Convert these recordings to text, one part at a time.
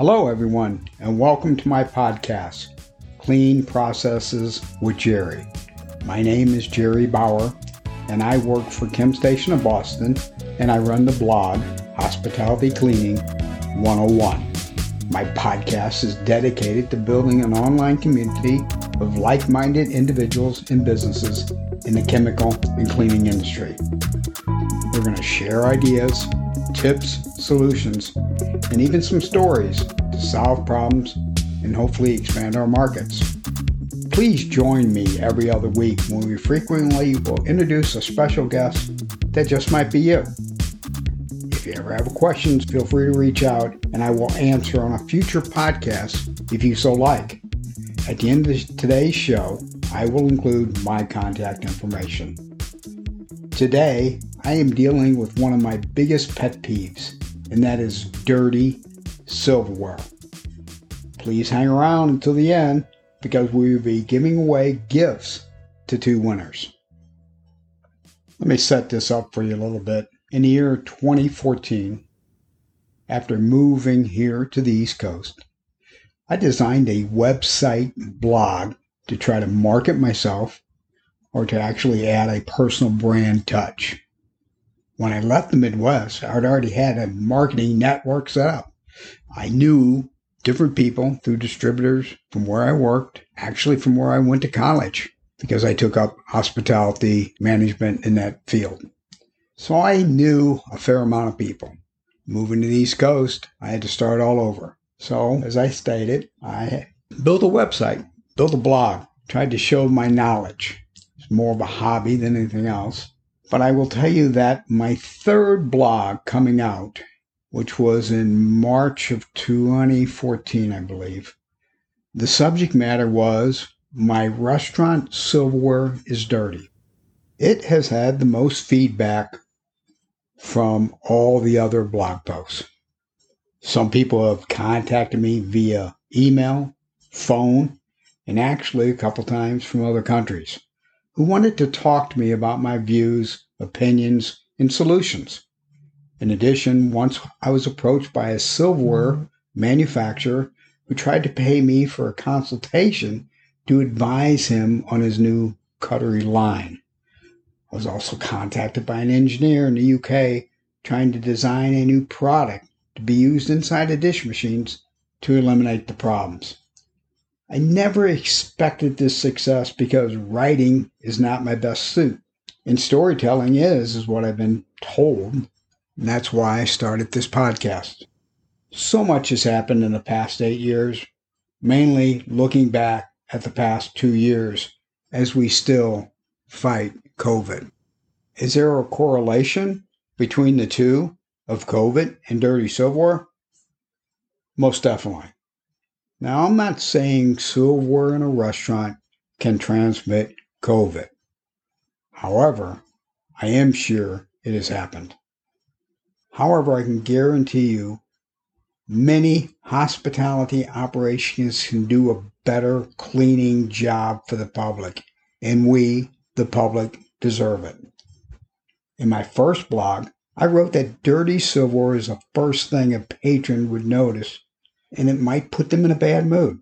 Hello, everyone, and welcome to my podcast, Clean Processes with Jerry. My name is Jerry Bauer, and I work for Chem Station of Boston, and I run the blog Hospitality Cleaning 101. My podcast is dedicated to building an online community of like minded individuals and businesses in the chemical and cleaning industry. We're going to share ideas, tips, solutions, and even some stories to solve problems and hopefully expand our markets. Please join me every other week when we frequently will introduce a special guest that just might be you. If you ever have questions, feel free to reach out and I will answer on a future podcast if you so like. At the end of today's show, I will include my contact information. Today, I am dealing with one of my biggest pet peeves, and that is dirty silverware. Please hang around until the end because we will be giving away gifts to two winners. Let me set this up for you a little bit. In the year 2014, after moving here to the East Coast, I designed a website blog to try to market myself or to actually add a personal brand touch. When I left the Midwest, I'd already had a marketing network set up. I knew different people through distributors from where I worked, actually from where I went to college, because I took up hospitality management in that field. So I knew a fair amount of people. Moving to the East Coast, I had to start all over. So, as I stated, I built a website, built a blog, tried to show my knowledge. It's more of a hobby than anything else. But I will tell you that my third blog coming out, which was in March of 2014, I believe, the subject matter was My Restaurant Silverware is Dirty. It has had the most feedback from all the other blog posts. Some people have contacted me via email, phone, and actually a couple times from other countries who wanted to talk to me about my views, opinions, and solutions. In addition, once I was approached by a silverware mm-hmm. manufacturer who tried to pay me for a consultation to advise him on his new cutlery line. I was also contacted by an engineer in the UK trying to design a new product to be used inside the dish machines to eliminate the problems. I never expected this success because writing is not my best suit. And storytelling is, is what I've been told. And that's why I started this podcast. So much has happened in the past eight years, mainly looking back at the past two years as we still fight COVID. Is there a correlation between the two of COVID and dirty silverware? Most definitely. Now, I'm not saying silverware in a restaurant can transmit COVID. However, I am sure it has happened. However, I can guarantee you many hospitality operations can do a better cleaning job for the public, and we, the public, deserve it. In my first blog, I wrote that dirty silverware is the first thing a patron would notice and it might put them in a bad mood.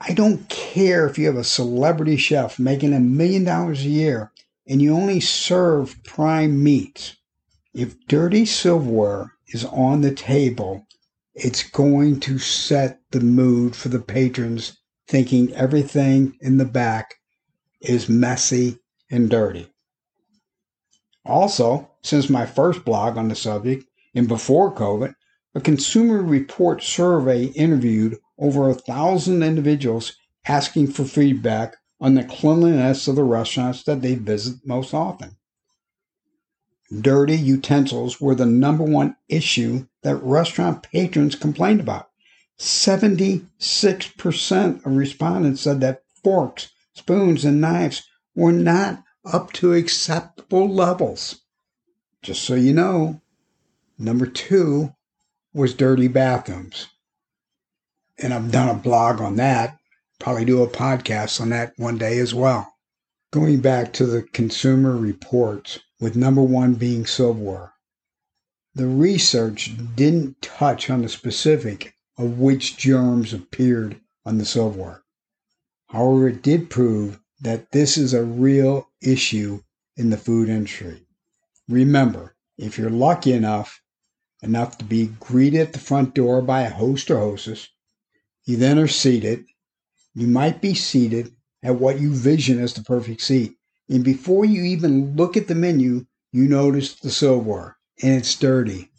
I don't care if you have a celebrity chef making a million dollars a year and you only serve prime meats. If dirty silverware is on the table, it's going to set the mood for the patrons thinking everything in the back is messy and dirty. Also, since my first blog on the subject and before COVID, a Consumer Report survey interviewed over a thousand individuals asking for feedback on the cleanliness of the restaurants that they visit most often. Dirty utensils were the number one issue that restaurant patrons complained about. 76% of respondents said that forks, spoons, and knives were not up to acceptable levels. Just so you know, number two was dirty bathrooms. And I've done a blog on that, probably do a podcast on that one day as well. Going back to the consumer reports, with number one being silverware. The research didn't touch on the specific of which germs appeared on the silverware. However, it did prove that this is a real issue in the food industry. Remember, if you're lucky enough enough to be greeted at the front door by a host or hostess, you then are seated. You might be seated at what you vision as the perfect seat. And before you even look at the menu, you notice the silverware and it's dirty.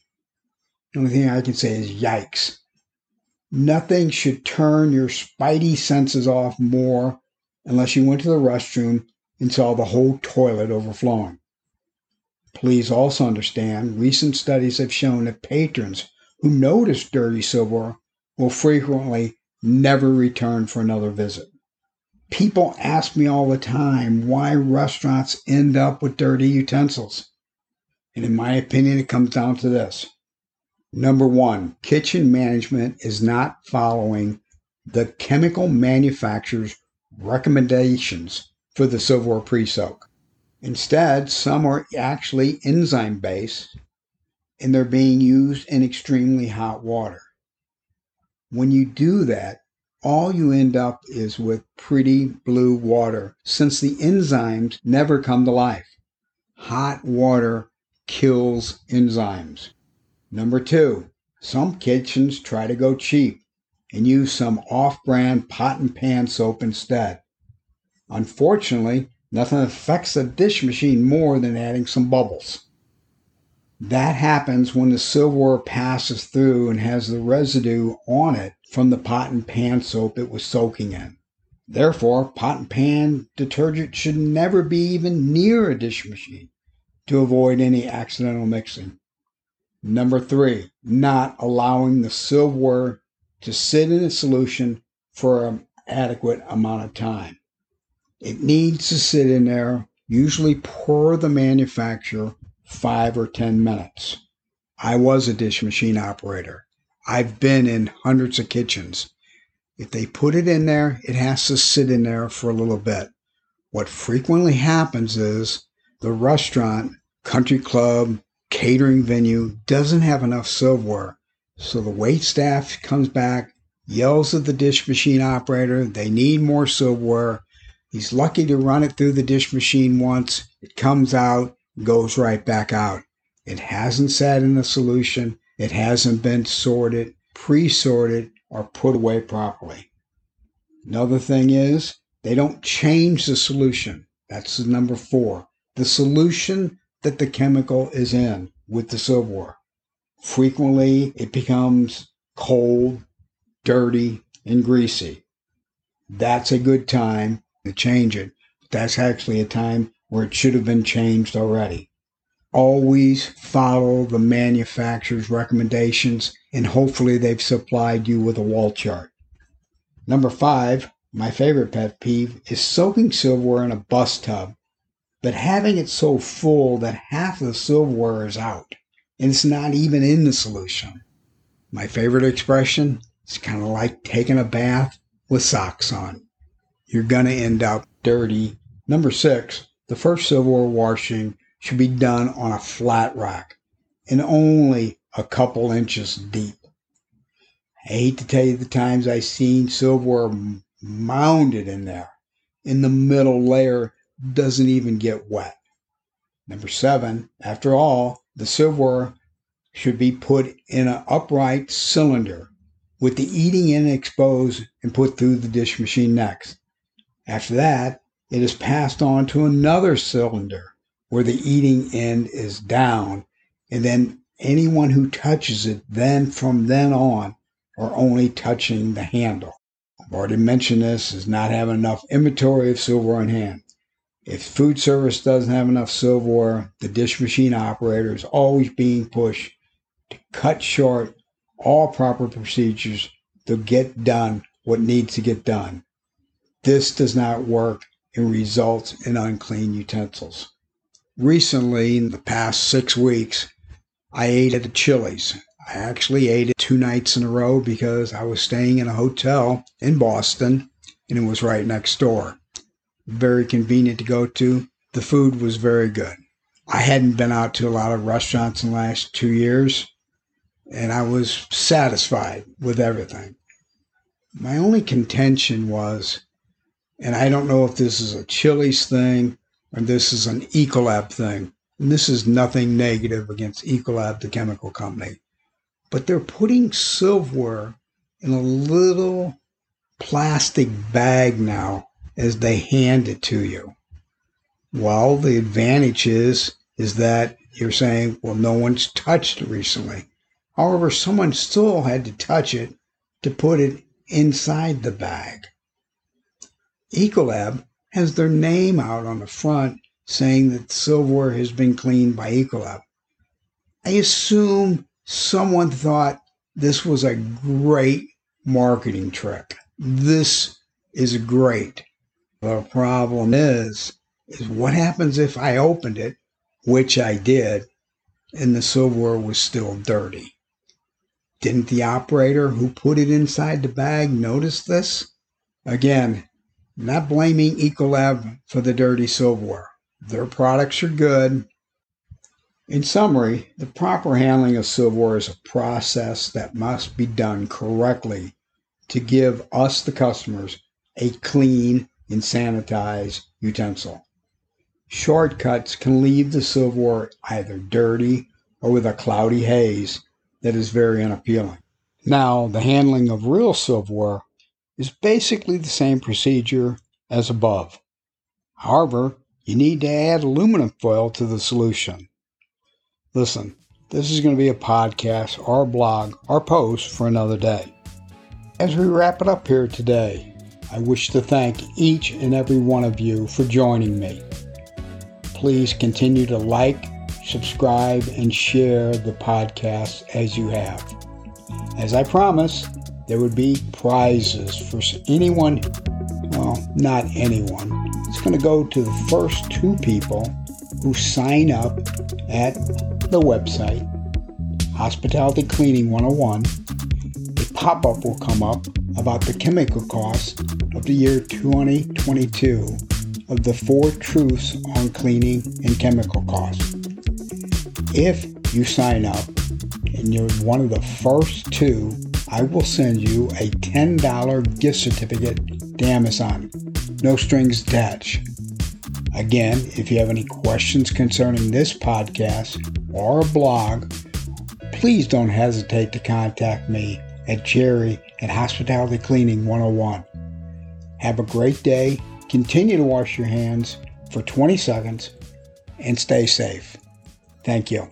The only thing I can say is yikes. Nothing should turn your spidey senses off more unless you went to the restroom and saw the whole toilet overflowing. Please also understand recent studies have shown that patrons who notice dirty silverware will frequently never return for another visit. People ask me all the time why restaurants end up with dirty utensils. And in my opinion, it comes down to this Number one, kitchen management is not following the chemical manufacturer's recommendations for the silverware pre soak. Instead, some are actually enzyme based and they're being used in extremely hot water. When you do that, all you end up is with pretty blue water since the enzymes never come to life. Hot water kills enzymes. Number two, some kitchens try to go cheap and use some off brand pot and pan soap instead. Unfortunately, nothing affects a dish machine more than adding some bubbles. That happens when the silverware passes through and has the residue on it from the pot and pan soap it was soaking in. Therefore, pot and pan detergent should never be even near a dish machine to avoid any accidental mixing. Number three, not allowing the silverware to sit in a solution for an adequate amount of time. It needs to sit in there, usually per the manufacturer, five or 10 minutes. I was a dish machine operator. I've been in hundreds of kitchens. If they put it in there, it has to sit in there for a little bit. What frequently happens is the restaurant, country club, catering venue doesn't have enough silverware. So the wait staff comes back, yells at the dish machine operator, they need more silverware. He's lucky to run it through the dish machine once. It comes out, goes right back out. It hasn't sat in a solution. It hasn't been sorted, pre sorted, or put away properly. Another thing is they don't change the solution. That's number four. The solution that the chemical is in with the silverware. Frequently, it becomes cold, dirty, and greasy. That's a good time to change it. That's actually a time where it should have been changed already. Always follow the manufacturer's recommendations, and hopefully, they've supplied you with a wall chart. Number five, my favorite pet peeve, is soaking silverware in a bus tub but having it so full that half of the silverware is out and it's not even in the solution. My favorite expression is kind of like taking a bath with socks on. You're going to end up dirty. Number six, the first silverware washing should be done on a flat rack and only a couple inches deep. I hate to tell you the times I've seen silverware mounded in there. In the middle layer, doesn't even get wet. Number seven, after all, the silverware should be put in an upright cylinder with the eating end exposed and put through the dish machine next. After that, it is passed on to another cylinder where the eating end is down, and then anyone who touches it then from then on are only touching the handle. I've already mentioned this is not having enough inventory of silver on hand. If food service doesn't have enough silverware, the dish machine operator is always being pushed to cut short all proper procedures to get done what needs to get done. This does not work and results in unclean utensils. Recently, in the past six weeks, I ate at the Chili's. I actually ate it two nights in a row because I was staying in a hotel in Boston and it was right next door very convenient to go to. The food was very good. I hadn't been out to a lot of restaurants in the last two years. and I was satisfied with everything. My only contention was, and I don't know if this is a Chili's thing or this is an Ecolab thing, and this is nothing negative against Ecolab, the chemical company, but they're putting silverware in a little plastic bag now as they hand it to you. Well, the advantage is is that you're saying, well, no one's touched it recently. However, someone still had to touch it to put it inside the bag. Ecolab has their name out on the front saying that silverware has been cleaned by Ecolab. I assume someone thought this was a great marketing trick. This is great. The problem is, is what happens if I opened it, which I did, and the silverware was still dirty? Didn't the operator who put it inside the bag notice this? Again, not blaming Ecolab for the dirty silverware. Their products are good. In summary, the proper handling of silverware is a process that must be done correctly to give us, the customers, a clean and sanitized utensil. Shortcuts can leave the silverware either dirty or with a cloudy haze that is very unappealing. Now, the handling of real silverware is basically the same procedure as above. However, you need to add aluminum foil to the solution. Listen, this is going to be a podcast or a blog or post for another day. As we wrap it up here today, I wish to thank each and every one of you for joining me. Please continue to like, subscribe, and share the podcast as you have. As I promised, there would be prizes for anyone, well, not anyone. It's going to go to the first two people who sign up at the website, Hospitality Cleaning 101. A pop up will come up about the chemical cost of the year 2022 of the four truths on cleaning and chemical costs. If you sign up and you're one of the first two, I will send you a $10 gift certificate to Amazon. No strings attached. Again, if you have any questions concerning this podcast or a blog, please don't hesitate to contact me at Jerry at Hospitality Cleaning 101. Have a great day. Continue to wash your hands for 20 seconds and stay safe. Thank you.